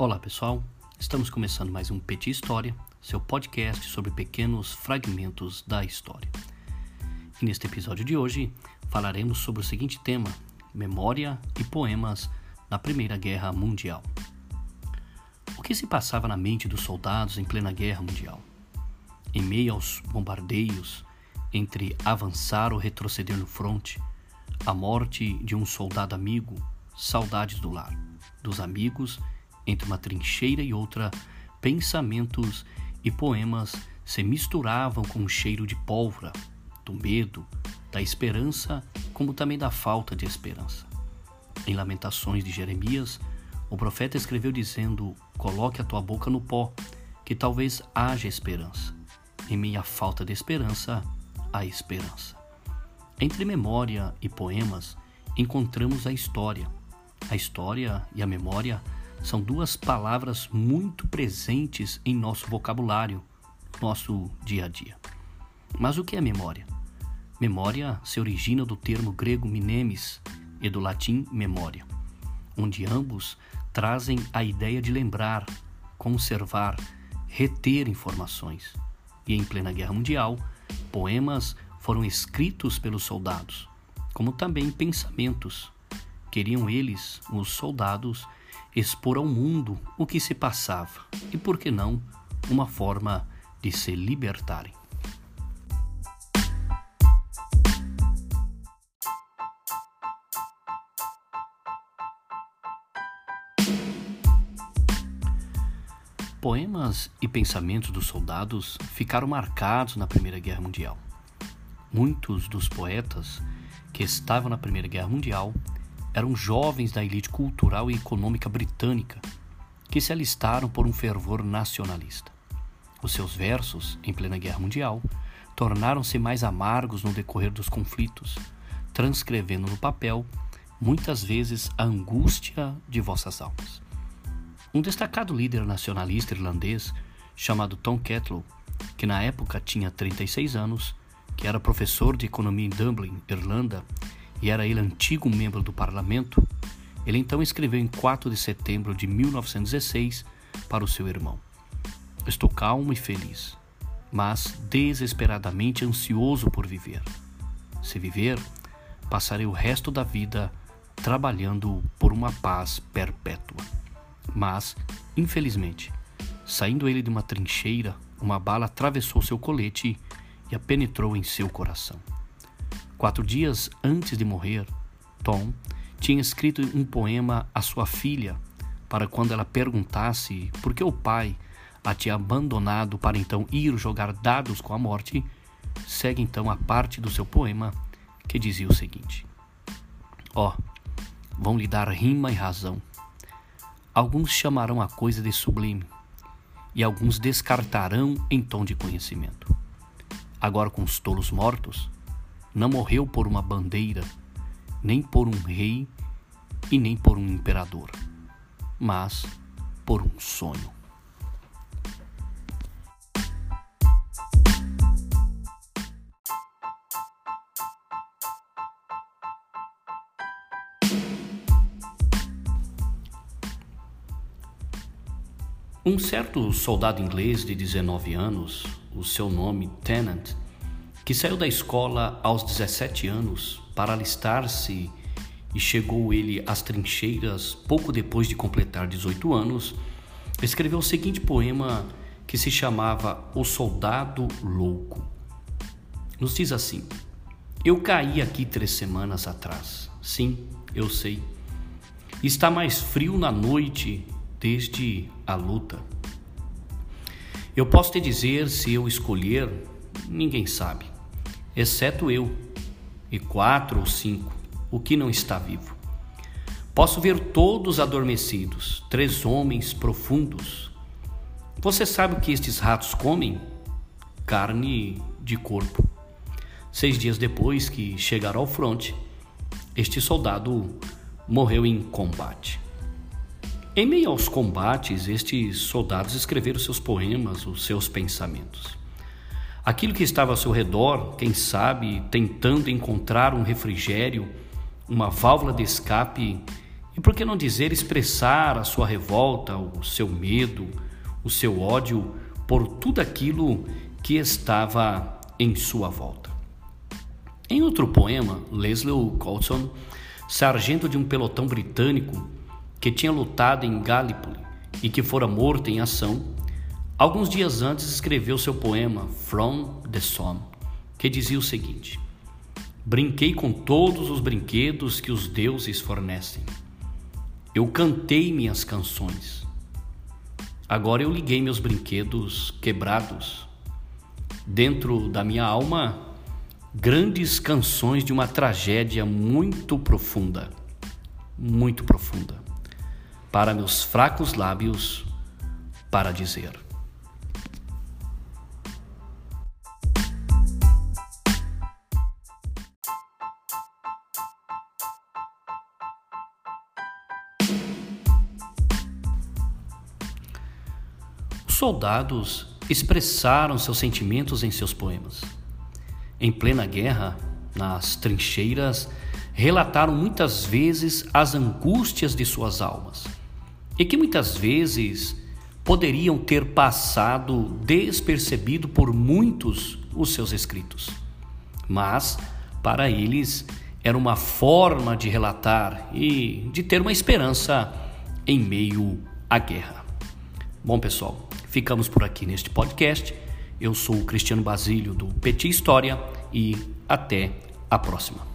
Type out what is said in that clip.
Olá pessoal, estamos começando mais um Petit História, seu podcast sobre pequenos fragmentos da história. E neste episódio de hoje falaremos sobre o seguinte tema: memória e poemas na Primeira Guerra Mundial. O que se passava na mente dos soldados em plena Guerra Mundial? Em meio aos bombardeios, entre avançar ou retroceder no fronte, a morte de um soldado amigo, saudades do lar, dos amigos entre uma trincheira e outra, pensamentos e poemas se misturavam com o cheiro de pólvora, do medo, da esperança, como também da falta de esperança. Em Lamentações de Jeremias, o profeta escreveu dizendo: Coloque a tua boca no pó, que talvez haja esperança. Em meia falta de esperança, há esperança. Entre memória e poemas, encontramos a história. A história e a memória são duas palavras muito presentes em nosso vocabulário, nosso dia a dia. Mas o que é memória? Memória se origina do termo grego minemis e do latim memória, onde ambos trazem a ideia de lembrar, conservar, reter informações. E em plena Guerra Mundial, poemas foram escritos pelos soldados, como também pensamentos. Queriam eles, os soldados, expor ao mundo o que se passava e, por que não, uma forma de se libertarem. Poemas e pensamentos dos soldados ficaram marcados na Primeira Guerra Mundial. Muitos dos poetas que estavam na Primeira Guerra Mundial eram jovens da elite cultural e econômica britânica que se alistaram por um fervor nacionalista. Os seus versos, em plena guerra mundial, tornaram-se mais amargos no decorrer dos conflitos, transcrevendo no papel muitas vezes a angústia de vossas almas. Um destacado líder nacionalista irlandês chamado Tom Ketlow, que na época tinha 36 anos, que era professor de economia em Dublin, Irlanda, e era ele antigo membro do parlamento, ele então escreveu em 4 de setembro de 1916 para o seu irmão: Estou calmo e feliz, mas desesperadamente ansioso por viver. Se viver, passarei o resto da vida trabalhando por uma paz perpétua. Mas, infelizmente, saindo ele de uma trincheira, uma bala atravessou seu colete e a penetrou em seu coração. Quatro dias antes de morrer, Tom tinha escrito um poema à sua filha para quando ela perguntasse por que o pai a tinha abandonado para então ir jogar dados com a morte, segue então a parte do seu poema que dizia o seguinte: Ó, oh, vão lhe dar rima e razão. Alguns chamarão a coisa de sublime, e alguns descartarão em tom de conhecimento. Agora, com os tolos mortos, não morreu por uma bandeira, nem por um rei e nem por um imperador, mas por um sonho. Um certo soldado inglês de 19 anos, o seu nome Tennant, que saiu da escola aos 17 anos para alistar-se e chegou ele às trincheiras pouco depois de completar 18 anos, escreveu o seguinte poema que se chamava O Soldado Louco. Nos diz assim: Eu caí aqui três semanas atrás. Sim, eu sei. Está mais frio na noite desde a luta. Eu posso te dizer se eu escolher, ninguém sabe exceto eu, e quatro ou cinco, o que não está vivo. Posso ver todos adormecidos, três homens profundos. Você sabe o que estes ratos comem? Carne de corpo. Seis dias depois que chegaram ao fronte, este soldado morreu em combate. Em meio aos combates, estes soldados escreveram seus poemas, os seus pensamentos. Aquilo que estava ao seu redor, quem sabe, tentando encontrar um refrigério, uma válvula de escape, e por que não dizer expressar a sua revolta, o seu medo, o seu ódio por tudo aquilo que estava em sua volta. Em outro poema, Leslie Colson, sargento de um pelotão britânico que tinha lutado em Gallipoli e que fora morto em ação, alguns dias antes escreveu seu poema From the Somme, que dizia o seguinte: Brinquei com todos os brinquedos que os deuses fornecem. Eu cantei minhas canções. Agora eu liguei meus brinquedos quebrados. Dentro da minha alma, grandes canções de uma tragédia muito profunda, muito profunda, para meus fracos lábios para dizer. Soldados expressaram seus sentimentos em seus poemas. Em plena guerra, nas trincheiras, relataram muitas vezes as angústias de suas almas e que muitas vezes poderiam ter passado despercebido por muitos os seus escritos. Mas, para eles, era uma forma de relatar e de ter uma esperança em meio à guerra. Bom, pessoal, Ficamos por aqui neste podcast. Eu sou o Cristiano Basílio do Petit História e até a próxima.